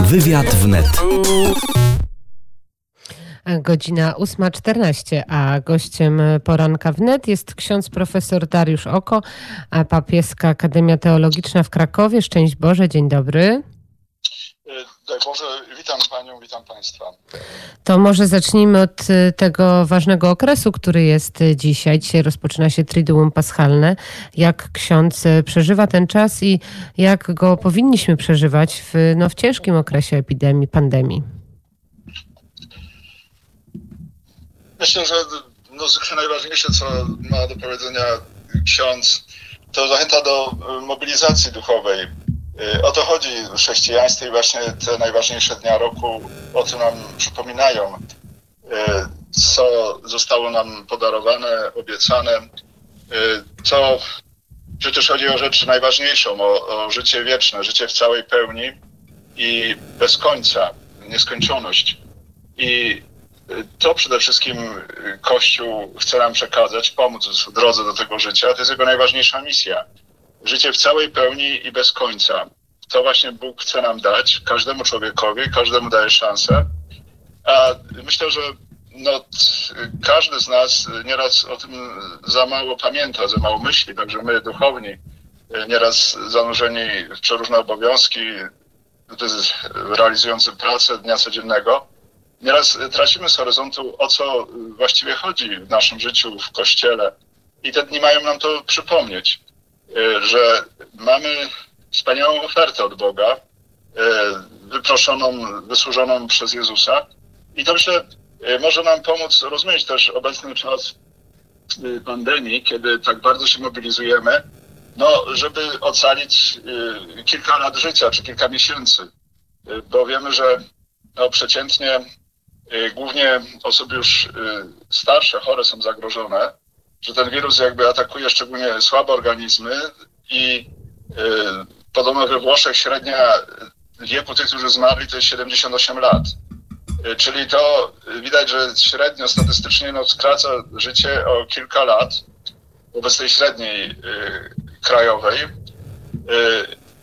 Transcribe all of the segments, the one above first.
Wywiad wnet. Godzina 8.14, a gościem poranka wnet jest ksiądz profesor Dariusz Oko, Papieska Akademia Teologiczna w Krakowie. Szczęść Boże, dzień dobry. Daj Boże, witam Panią, witam Państwa. To może zacznijmy od y, tego ważnego okresu, który jest y, dzisiaj. Dzisiaj rozpoczyna się Triduum Paschalne. Jak ksiądz y, przeżywa ten czas i jak go powinniśmy przeżywać w, no, w ciężkim okresie epidemii, pandemii? Myślę, że no, najważniejsze, co ma do powiedzenia ksiądz, to zachęta do mobilizacji duchowej o to chodzi w chrześcijaństwie i właśnie te najważniejsze dnia roku o tym nam przypominają, y, co zostało nam podarowane, obiecane, y, co przecież chodzi o rzecz najważniejszą, o, o życie wieczne, życie w całej pełni i bez końca, nieskończoność. I to przede wszystkim Kościół chce nam przekazać, pomóc w drodze do tego życia. To jest jego najważniejsza misja życie w całej pełni i bez końca. To właśnie Bóg chce nam dać, każdemu człowiekowi, każdemu daje szansę. A myślę, że no, każdy z nas nieraz o tym za mało pamięta, za mało myśli, także my duchowni, nieraz zanurzeni w przeróżne obowiązki, realizujący pracę dnia codziennego, nieraz tracimy z horyzontu, o co właściwie chodzi w naszym życiu, w kościele. I te dni mają nam to przypomnieć. E, że mamy wspaniałą ofertę od Boga, e, wyproszoną, wysłużoną przez Jezusa. I to myślę, e, może nam pomóc rozumieć też obecny czas pandemii, kiedy tak bardzo się mobilizujemy, no, żeby ocalić kilka lat życia czy kilka miesięcy. Bo wiemy, że no, przeciętnie głównie osoby już starsze, chore są zagrożone że ten wirus jakby atakuje szczególnie słabe organizmy i y, podobno we Włoszech średnia wieku tych, którzy zmarli, to jest 78 lat. Y, czyli to widać, że średnio statystycznie no, skraca życie o kilka lat wobec tej średniej y, krajowej.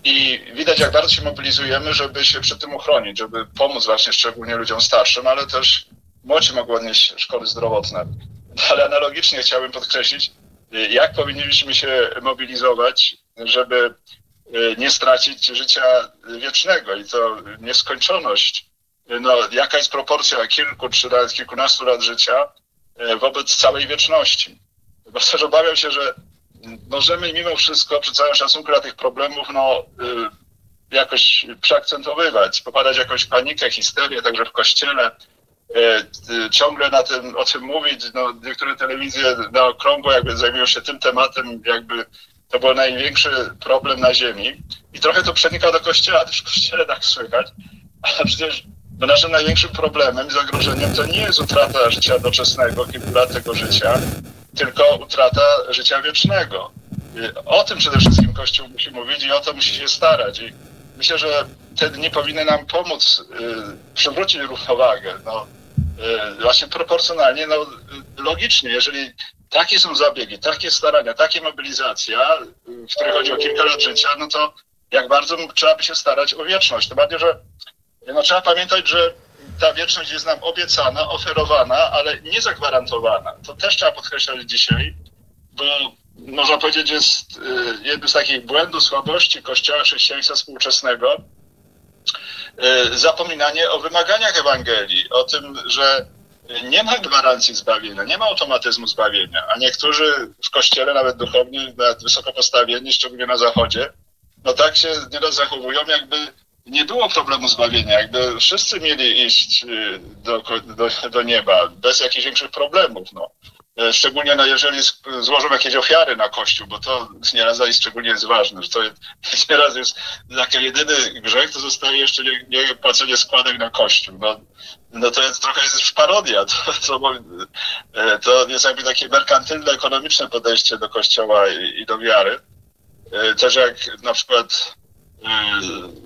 I widać, jak bardzo się mobilizujemy, żeby się przed tym uchronić, żeby pomóc właśnie szczególnie ludziom starszym, ale też młodzi mogą odnieść szkody zdrowotne. Ale analogicznie chciałbym podkreślić, jak powinniśmy się mobilizować, żeby e, nie stracić życia wiecznego i to nieskończoność. No, jaka jest proporcja kilku czy nawet kilkunastu lat życia e, wobec całej wieczności? Bo też obawiam się, że możemy mimo wszystko, przy całym szacunku dla tych problemów, no, jakoś przeakcentowywać, popadać w jakąś panikę, histerię, także w kościele, ciągle na tym, o czym mówić. No, niektóre telewizje na okrągło jakby zajmują się tym tematem, jakby to był największy problem na Ziemi. I trochę to przenika do kościoła, też w kościele tak słychać. A przecież no, naszym największym problemem i zagrożeniem to nie jest utrata życia doczesnego, kilku lat tego życia, tylko utrata życia wiecznego. O tym przede wszystkim Kościół musi mówić i o to musi się starać. I myślę, że te dni powinny nam pomóc y, przywrócić równowagę. No, właśnie proporcjonalnie, no, logicznie, jeżeli takie są zabiegi, takie starania, takie mobilizacja, y, w której chodzi o kilka lat życia, no to jak bardzo trzeba by się starać o wieczność. Tym bardziej, że no, trzeba pamiętać, że ta wieczność jest nam obiecana, oferowana, ale nie zagwarantowana. To też trzeba podkreślać dzisiaj, bo można powiedzieć, jest jednym z takich błędów, słabości Kościoła chrześcijaństwa współczesnego, zapominanie o wymaganiach Ewangelii, o tym, że nie ma gwarancji zbawienia, nie ma automatyzmu zbawienia, a niektórzy w kościele, nawet duchowni, nawet wysoko postawieni, szczególnie na zachodzie, no tak się nieraz zachowują, jakby nie było problemu zbawienia, jakby wszyscy mieli iść y, do, do, do nieba bez jakichś większych problemów. No. E, szczególnie no, jeżeli złożą jakieś ofiary na Kościół, bo to nieraz jest szczególnie jest ważne, że to nieraz jest taki jedyny grzech, to zostaje jeszcze nie, nie płacenie składek na Kościół. No, no to jest trochę jest już parodia. To, to, e, to jest jakby takie merkantylne, ekonomiczne podejście do Kościoła i, i do wiary. E, też jak na przykład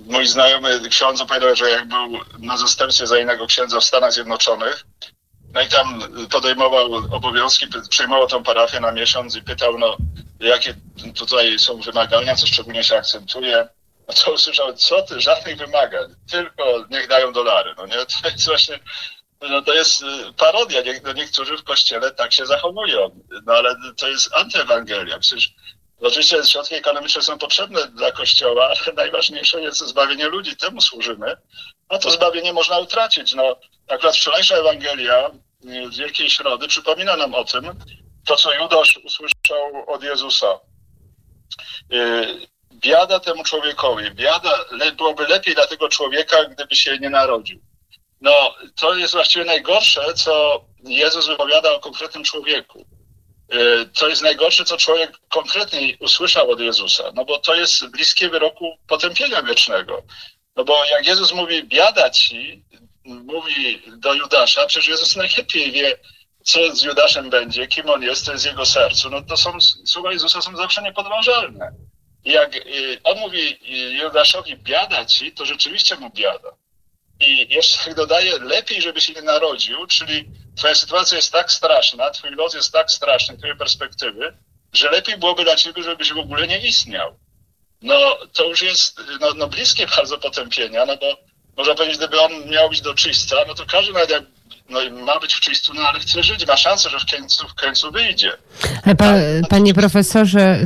mój znajomy ksiądz opowiadał, że jak był na zastępstwie za innego księdza w Stanach Zjednoczonych, no i tam podejmował obowiązki, przejmował tą parafię na miesiąc i pytał, no jakie tutaj są wymagania, co szczególnie się akcentuje. No to usłyszał, co ty, żadnych wymagań, tylko niech dają dolary. No nie, to jest właśnie, no to jest y, parodia. Nie, no niektórzy w kościele tak się zachowują, no ale to jest antyewangelia. Przecież oczywiście środki ekonomiczne są potrzebne dla kościoła, ale najważniejsze jest zbawienie ludzi, temu służymy. A to zbawienie można utracić. No, akurat wczorajsza Ewangelia z Wielkiej Środy przypomina nam o tym, to co Judasz usłyszał od Jezusa. Y, biada temu człowiekowi, biada, byłoby lepiej dla tego człowieka, gdyby się nie narodził. No, to jest właściwie najgorsze, co Jezus wypowiada o konkretnym człowieku. Y, to jest najgorsze, co człowiek konkretnie usłyszał od Jezusa, no bo to jest bliskie wyroku potępienia wiecznego. No bo jak Jezus mówi, biada ci, mówi do Judasza, przecież Jezus najlepiej wie, co z Judaszem będzie, kim on jest, to jest jego sercu, no to są, słowa Jezusa są zawsze niepodważalne. Jak y, on mówi Judaszowi, biada ci, to rzeczywiście mu biada. I jeszcze jak dodaje, lepiej, żeby się nie narodził, czyli twoja sytuacja jest tak straszna, twój los jest tak straszny, twoje perspektywy, że lepiej byłoby dla ciebie, żebyś w ogóle nie istniał. No, to już jest no, no bliskie bardzo potępienia, no bo można powiedzieć, gdyby on miał być do czyśca, no to każdy nawet jak no i ma być w czystu, no ale chce żyć, ma szansę, że w końcu, w końcu wyjdzie. Pa, panie profesorze,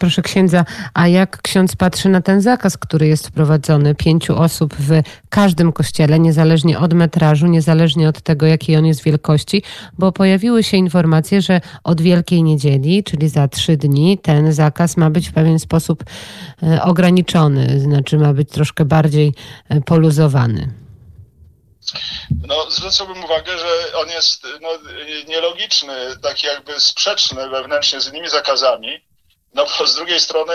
proszę księdza, a jak ksiądz patrzy na ten zakaz, który jest wprowadzony, pięciu osób w każdym kościele, niezależnie od metrażu, niezależnie od tego, jakiej on jest wielkości, bo pojawiły się informacje, że od Wielkiej Niedzieli, czyli za trzy dni, ten zakaz ma być w pewien sposób e, ograniczony, znaczy ma być troszkę bardziej e, poluzowany. No, zwróciłbym uwagę, że on jest no, nielogiczny, tak jakby sprzeczny wewnętrznie z innymi zakazami. No bo z drugiej strony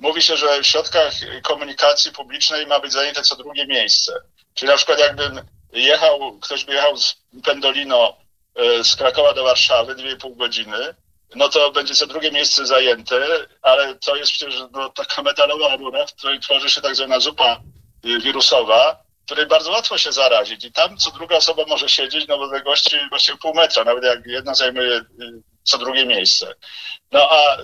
mówi się, że w środkach komunikacji publicznej ma być zajęte co drugie miejsce. Czyli na przykład jakbym jechał, ktoś by jechał z Pendolino e, z Krakowa do Warszawy, 2,5 godziny, no to będzie co drugie miejsce zajęte, ale to jest przecież no, taka metalowa rura, w której tworzy się tak zwana zupa y, wirusowa, której bardzo łatwo się zarazić. I tam co druga osoba może siedzieć na odległości właściwie pół metra, nawet jak jedna zajmuje y, co drugie miejsce. No a y,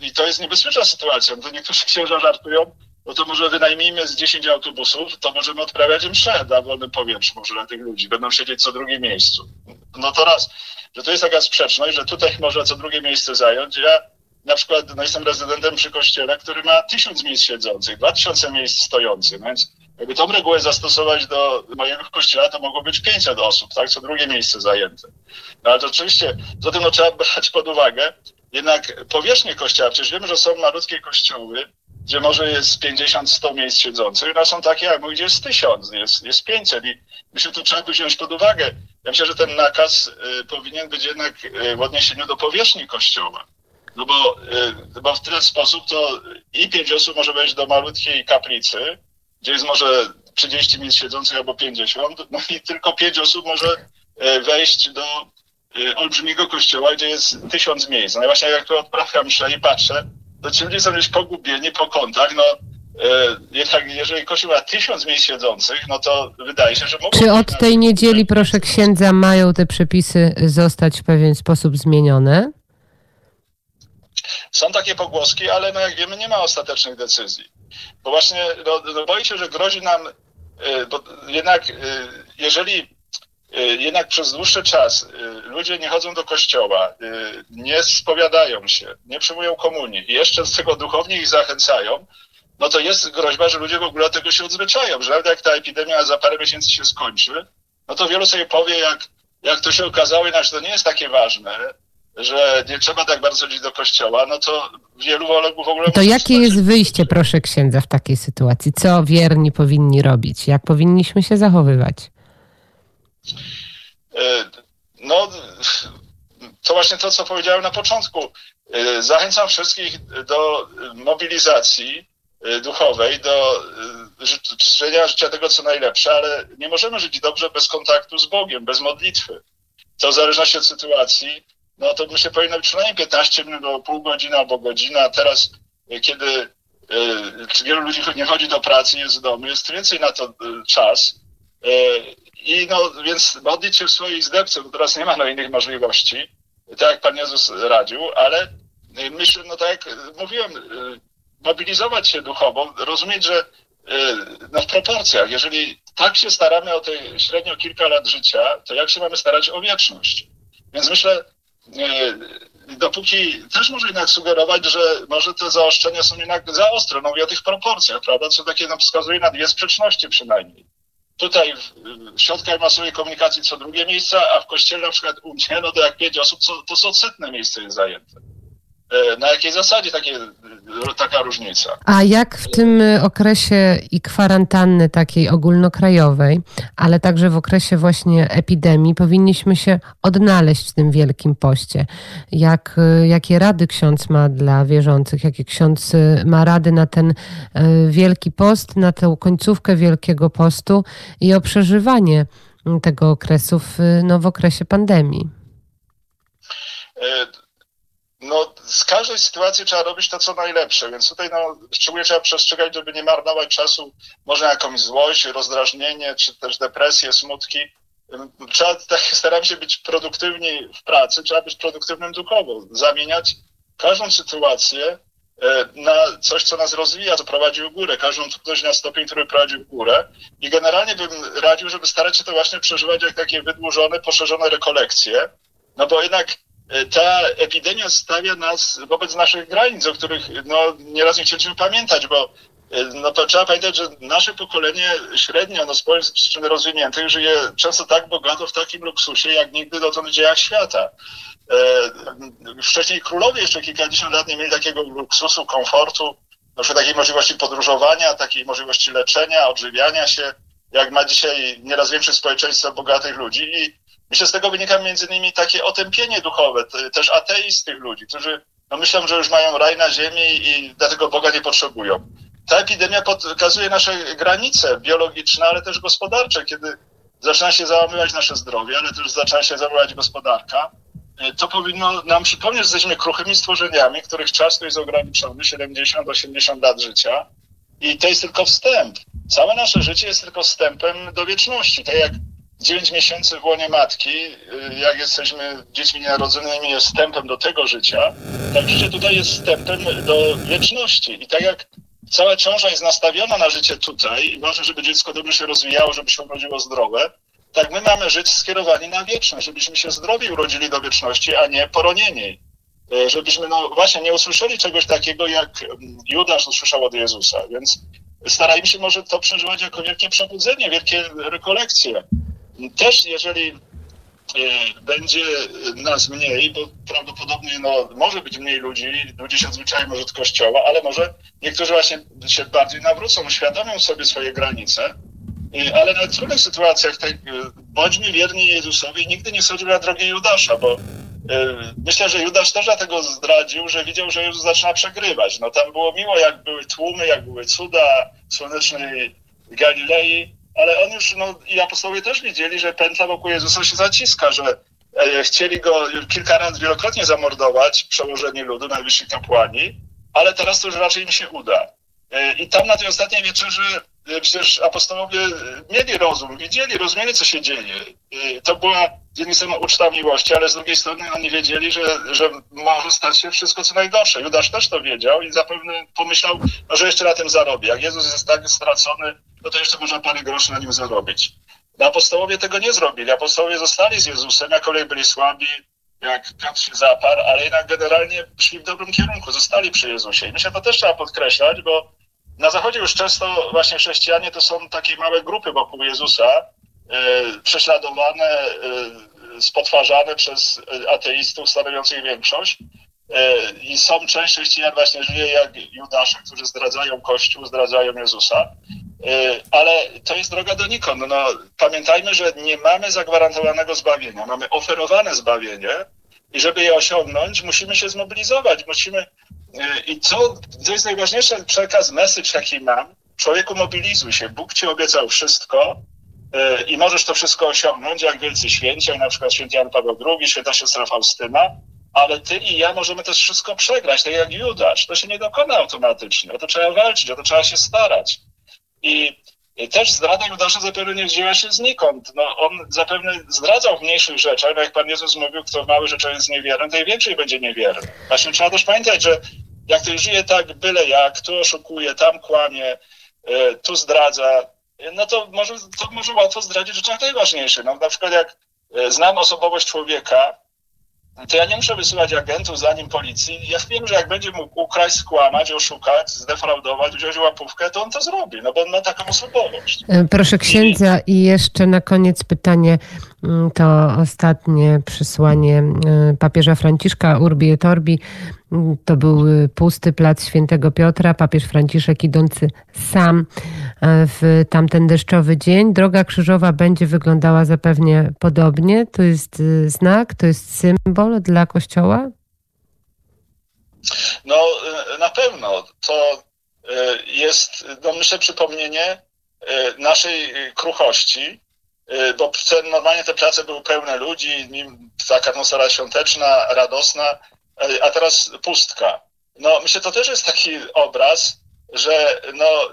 i to jest niebezpieczna sytuacja. No to niektórzy księża żartują, no to może wynajmijmy z 10 autobusów, to możemy odprawiać msze na wolnym powietrzu może dla tych ludzi. Będą siedzieć co drugie miejscu. No to raz, że to jest taka sprzeczność, że tutaj można co drugie miejsce zająć. Ja na przykład no jestem rezydentem przy kościele, który ma tysiąc miejsc siedzących, dwa tysiące miejsc stojących, no więc jakby tą regułę zastosować do mojego kościoła, to mogło być 500 osób, tak, co drugie miejsce zajęte. No ale to oczywiście, tym no, trzeba brać pod uwagę jednak powierzchnię kościoła. Przecież wiemy, że są malutkie kościoły, gdzie może jest 50-100 miejsc siedzących, no są takie jak mój, gdzie jest 1000, jest, jest 500 i myślę, to trzeba by wziąć pod uwagę. Ja myślę, że ten nakaz y, powinien być jednak y, w odniesieniu do powierzchni kościoła. No bo, y, bo w ten sposób to i pięć osób może wejść do malutkiej kaplicy, gdzie jest może 30 miejsc siedzących albo 50, no i tylko 5 osób może e, wejść do e, olbrzymiego kościoła, gdzie jest tysiąc miejsc. No i właśnie jak tu odprawiam mszę i patrzę, to ci ludzie są gdzieś pogubieni po kątach, no e, jednak jeżeli kościół ma tysiąc miejsc siedzących, no to wydaje się, że mogą... Czy od tej niedzieli, proszę księdza, mają te przepisy zostać w pewien sposób zmienione? Są takie pogłoski, ale no jak wiemy, nie ma ostatecznych decyzji. Bo właśnie no, no boję się, że grozi nam, y, bo jednak y, jeżeli y, jednak przez dłuższy czas ludzie nie chodzą do kościoła, nie spowiadają się, nie przyjmują komunii i jeszcze z tego duchownie ich zachęcają, no to jest groźba, że ludzie w ogóle tego się odzwyczają, że nawet jak ta epidemia za parę miesięcy się skończy, no to wielu sobie powie, jak, jak to się okazało, inaczej to nie jest takie ważne, że nie trzeba tak bardzo chodzić do kościoła, no to wielu Polaków w ogóle... To jakie jest wyjście, proszę księdza, w takiej sytuacji? Co wierni powinni robić? Jak powinniśmy się zachowywać? E, no, to właśnie to, co powiedziałem na początku. E, zachęcam wszystkich do mobilizacji e, duchowej, do życzenia życia tego, co najlepsze, ale nie możemy żyć dobrze bez kontaktu z Bogiem, bez modlitwy. To w zależności od sytuacji no to się powinno być przynajmniej 15 minut, albo pół godziny, albo godzina. Teraz, e, kiedy y, wielu ludzi nie chodzi do pracy, jest w domu, jest więcej na to y, czas. I no, więc modlić się w swojej zdepce, bo teraz nie ma no innych możliwości, tak jak Pan Jezus radził, ale myślę, no tak jak mówiłem, mobilizować się duchowo, rozumieć, że no w proporcjach, jeżeli tak się staramy o te średnio kilka lat życia, to jak się mamy starać o wieczność? Więc myślę, dopóki też może jednak sugerować, że może te zaostrzenia są jednak za ostre. No mówię o tych proporcjach, prawda? Co takie nam wskazuje na dwie sprzeczności przynajmniej. Tutaj w, środkach masowej komunikacji co drugie miejsce, a w kościele na przykład u mnie, no to jak pięć osób, to co setne miejsce jest zajęte. E, na jakiej zasadzie takie, taka różnica? A jak w tym okresie i kwarantanny takiej ogólnokrajowej, ale także w okresie właśnie epidemii, powinniśmy się odnaleźć w tym wielkim poście? Jak, jakie rady ksiądz ma dla wierzących? Jakie ksiądz ma rady na ten e, wielki post, na tę końcówkę wielkiego postu i o przeżywanie tego okresu w, no, w okresie pandemii? Z każdej sytuacji trzeba robić to, co najlepsze, więc tutaj no, szczególnie trzeba przestrzegać, żeby nie marnować czasu, może jakąś złość, rozdrażnienie, czy też depresję, smutki. Trzeba, tak, staram się być produktywni w pracy, trzeba być produktywnym duchowo, zamieniać każdą sytuację e, na coś, co nas rozwija, co prowadzi w górę, każdą trudność na stopień, który prowadzi w górę. I generalnie bym radził, żeby starać się to właśnie przeżywać jak takie wydłużone, poszerzone rekolekcje, no bo jednak ta epidemia stawia nas wobec naszych granic, o których no, nieraz nie chcieliśmy pamiętać, bo e, no to trzeba pamiętać, że nasze pokolenie średnio no, społecznych rozwiniętych żyje często tak bogato w takim luksusie, jak nigdy dotąd w dziejach świata. E, wcześniej królowie jeszcze kilkadziesiąt lat nie mieli takiego luksusu, komfortu, na przykład takiej możliwości podróżowania, takiej możliwości leczenia, odżywiania się, jak ma dzisiaj nieraz większe społeczeństwo bogatych ludzi. I Myślę, z tego wynika między innymi takie otępienie duchowe, też ateistych ludzi, którzy no myślą, że już mają raj na ziemi i dlatego Boga nie potrzebują. Ta epidemia pokazuje nasze granice biologiczne, ale też gospodarcze, kiedy zaczyna się załamywać nasze zdrowie, ale też zaczyna się załamywać gospodarka. E, to powinno nam przypomnieć, że jesteśmy kruchymi stworzeniami, których czas to jest ograniczony, 70-80 lat życia. I to jest tylko wstęp. Całe nasze życie jest tylko wstępem do wieczności. Tak jak 9 miesięcy w łonie matki, y, jak jesteśmy dziećmi narodzonymi, jest wstępem do tego życia, tak życie tutaj jest wstępem do wieczności. I tak jak cała ciąża jest nastawiona na życie tutaj i ważne, żeby dziecko dobrze się rozwijało, żeby się urodziło zdrowe, tak my mamy żyć skierowani na wieczność, żebyśmy się zdrowi urodzili do wieczności, a nie poronieni. Y, żebyśmy, no właśnie, nie usłyszeli czegoś takiego, jak mm, Judasz usłyszał od Jezusa. Więc starajmy się może to przeżywać jako wielkie przebudzenie, wielkie rekolekcje. Też jeżeli e, będzie nas mniej, bo prawdopodobnie no, może być mniej ludzi, ludzie się zwyczają od kościoła, ale może niektórzy właśnie się bardziej nawrócą, uświadomią sobie swoje granice. Ale na trudnych sytuacjach tak, bądźmy wierni Jezusowi, nigdy nie sądzimy na drogi Judasza, bo e, myślę, że Judasz też dlatego zdradził, że widział, że Jezus zaczyna przegrywać. No tam było miło, jak były tłumy, jak były cuda słonecznej Galilei, ale on już, no i apostołowie też widzieli, że pętla wokół Jezusa się zaciska, że e, chcieli go kilka razy wielokrotnie zamordować, przełożeni ludu, najwyżsi kapłani, ale teraz to już raczej im się uda. E, I tam na tej ostatniej wieczerzy przecież apostołowie mieli rozum, widzieli, rozumieli, co się dzieje. To była z jednej strony uczta miłości, ale z drugiej strony oni wiedzieli, że, że może stać się wszystko co najgorsze. Judasz też to wiedział i zapewne pomyślał, no, że jeszcze na tym zarobi. Jak Jezus jest tak stracony, no to jeszcze można parę groszy na nim zarobić. No, apostołowie tego nie zrobili. Apostołowie zostali z Jezusem, jak kolej byli słabi, jak Piotr się zaparł, ale jednak generalnie szli w dobrym kierunku, zostali przy Jezusie. I myślę, że to też trzeba podkreślać, bo na Zachodzie już często właśnie chrześcijanie to są takie małe grupy wokół Jezusa, yy, prześladowane, yy, spotwarzane przez ateistów stanowiących większość. I są część chrześcijan właśnie żyje jak Judasze, którzy zdradzają Kościół, zdradzają Jezusa. E, ale to jest droga donikąd. No, pamiętajmy, że nie mamy zagwarantowanego zbawienia. Mamy oferowane zbawienie i żeby je osiągnąć, musimy się zmobilizować. Musimy e, i co, co jest najważniejszy przekaz, message, jaki mam, człowieku mobilizuj się. Bóg ci obiecał wszystko e, i możesz to wszystko osiągnąć, jak wielcy święci, jak na przykład święty Jan Paweł II, święta siostra Faustyna, ale ty i ja możemy też wszystko przegrać, tak jak Judasz. To się nie dokona automatycznie. O to trzeba walczyć, o to trzeba się starać. I też zdrada Judasza zapewne nie wzięła się znikąd. No, on zapewne zdradzał w mniejszych rzeczach, no jak Pan Jezus mówił, kto w małych rzeczach jest niewierny, tej większej będzie niewierny. Właśnie trzeba też pamiętać, że jak ktoś żyje tak byle jak, tu oszukuje, tam kłamie, tu zdradza, no to może, to może łatwo zdradzić rzeczach najważniejszych. No, na przykład jak znam osobowość człowieka, to ja nie muszę wysyłać agentów za nim policji. Ja wiem, że jak będzie mógł ukraść, skłamać, oszukać, zdefraudować, wziąć łapówkę, to on to zrobi, no bo on ma taką osobowość. E, proszę księdza i, jeszcze na koniec pytanie, to ostatnie przesłanie e, papieża Franciszka Urbi et Orbi. Mm, to był e, pusty plac świętego Piotra, papież Franciszek idący sam w tamten deszczowy dzień. Droga krzyżowa będzie wyglądała zapewne podobnie. To jest znak, to jest symbol dla Kościoła? No na pewno. To jest, no myślę, przypomnienie naszej kruchości, bo te, normalnie te place były pełne ludzi, taka atmosfera świąteczna, radosna, a teraz pustka. No myślę, to też jest taki obraz, że no,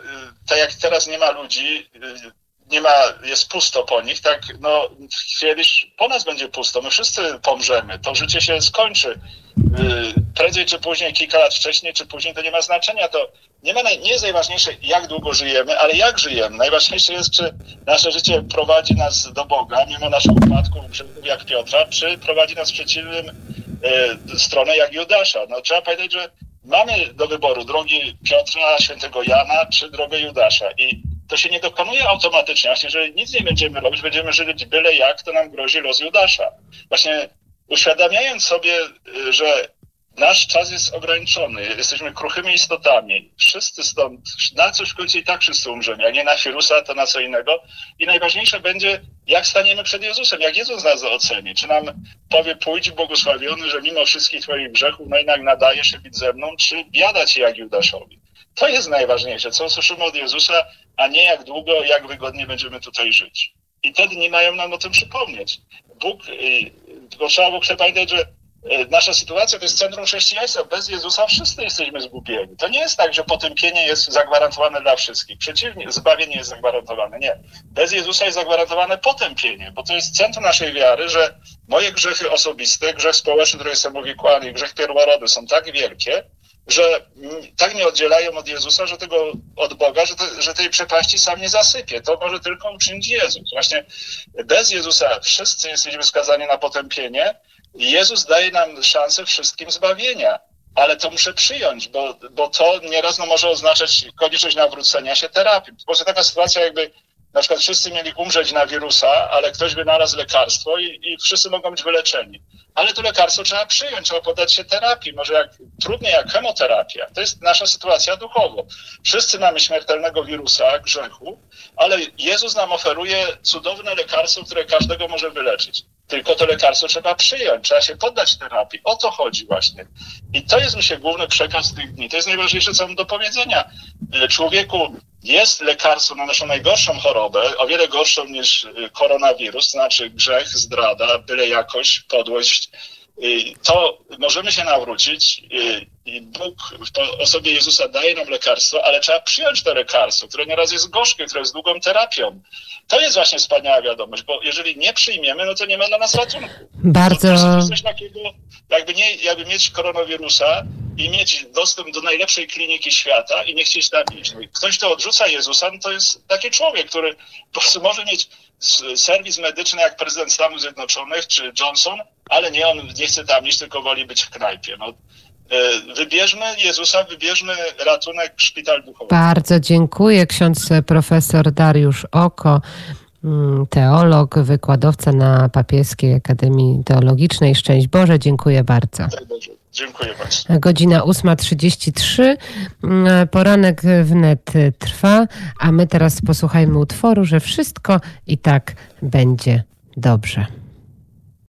tak jak teraz nie ma ludzi, nie ma, jest pusto po nich, tak no kiedyś po nas będzie pusto, my wszyscy pomrzemy, to życie się skończy. Y, prędzej czy później, kilka lat wcześniej czy później, to nie ma znaczenia, to nie, ma, nie jest najważniejsze, jak długo żyjemy, ale jak żyjemy. Najważniejsze jest, czy nasze życie prowadzi nas do Boga, mimo naszych upadków, jak Piotra, czy prowadzi nas w przeciwnym y, stronę, jak Judasza. No, trzeba pamiętać, że mamy do wyboru drogi Piotra, świętego Jana czy drogę Judasza i to się nie dokonuje automatycznie. Właśnie, jeżeli nic nie będziemy robić, będziemy żyć byle jak, to nam grozi los Judasza. Właśnie uświadamiając sobie, y, że nasz czas jest ograniczony, jesteśmy kruchymi istotami, wszyscy stąd, na coś w końcu i tak wszyscy umrzemy, a nie na wirusa, to na co innego. I najważniejsze będzie, jak staniemy przed Jezusem, jak Jezus nas oceni. Czy nam powie, pójdź błogosławiony, że mimo wszystkich twoich grzechów, no jednak nadaje się być ze mną, czy biada ci jak Judaszowi. To jest najważniejsze, co usłyszymy od Jezusa, a nie jak długo, jak wygodnie będziemy tutaj żyć. I te dni mają nam o tym przypomnieć. Bóg, y, bo trzeba było pamiętać, że nasza sytuacja to jest centrum chrześcijaństwa. Bez Jezusa wszyscy jesteśmy zgubieni. To nie jest tak, że potępienie jest zagwarantowane dla wszystkich. Przeciwnie, zbawienie jest zagwarantowane. Nie. Bez Jezusa jest zagwarantowane potępienie, bo to jest centrum naszej wiary, że moje grzechy osobiste, grzech społeczny, który jestem uwikłany, grzech pierworodny są tak wielkie, że tak mnie oddzielają od Jezusa, że tego od Boga, że, to, że tej przepaści sam nie zasypie. To może tylko uczynić Jezus. Właśnie bez Jezusa wszyscy jesteśmy skazani na potępienie, Jezus daje nam szansę wszystkim zbawienia, ale to muszę przyjąć, bo, bo to nieraz no, może oznaczać konieczność nawrócenia się terapii. Może taka sytuacja, jakby na przykład wszyscy mieli umrzeć na wirusa, ale ktoś wynalazł lekarstwo i, i wszyscy mogą być wyleczeni. Ale to lekarstwo trzeba przyjąć, trzeba podać się terapii, może jak trudniej jak chemoterapia. To jest nasza sytuacja duchowo. Wszyscy mamy śmiertelnego wirusa, grzechu, ale Jezus nam oferuje cudowne lekarstwo, które każdego może wyleczyć. Tylko to lekarstwo trzeba przyjąć, trzeba się poddać terapii. O to chodzi właśnie. I to jest, myślę, główny przekaz tych dni. To jest najważniejsze, co mam do powiedzenia. E, człowieku jest lekarstwo na naszą najgorszą chorobę, o wiele gorszą niż e, koronawirus, znaczy grzech, zdrada, byle jakość, podłość, to możemy się nawrócić i Bóg w osobie Jezusa daje nam lekarstwo, ale trzeba przyjąć to lekarstwo, które nieraz jest gorzkie, które jest długą terapią. To jest właśnie wspaniała wiadomość, bo jeżeli nie przyjmiemy, no to nie ma dla nas ratunku. Bardzo. To jest coś takiego, jakby, nie, jakby mieć koronawirusa i mieć dostęp do najlepszej kliniki świata i nie chcieć tam iść. No ktoś, kto odrzuca Jezusa, no to jest taki człowiek, który po prostu może mieć serwis medyczny jak prezydent Stanów Zjednoczonych czy Johnson, ale nie, on nie chce tam iść, tylko woli być w knajpie. No, e, wybierzmy Jezusa, wybierzmy ratunek szpital duchowy. Bardzo dziękuję. Ksiądz profesor Dariusz Oko, mm, teolog, wykładowca na Papieskiej Akademii Teologicznej. Szczęść Boże, dziękuję bardzo. Dziękuję bardzo. Godzina 8.33. Mm, poranek wnet trwa, a my teraz posłuchajmy utworu, że wszystko i tak będzie dobrze.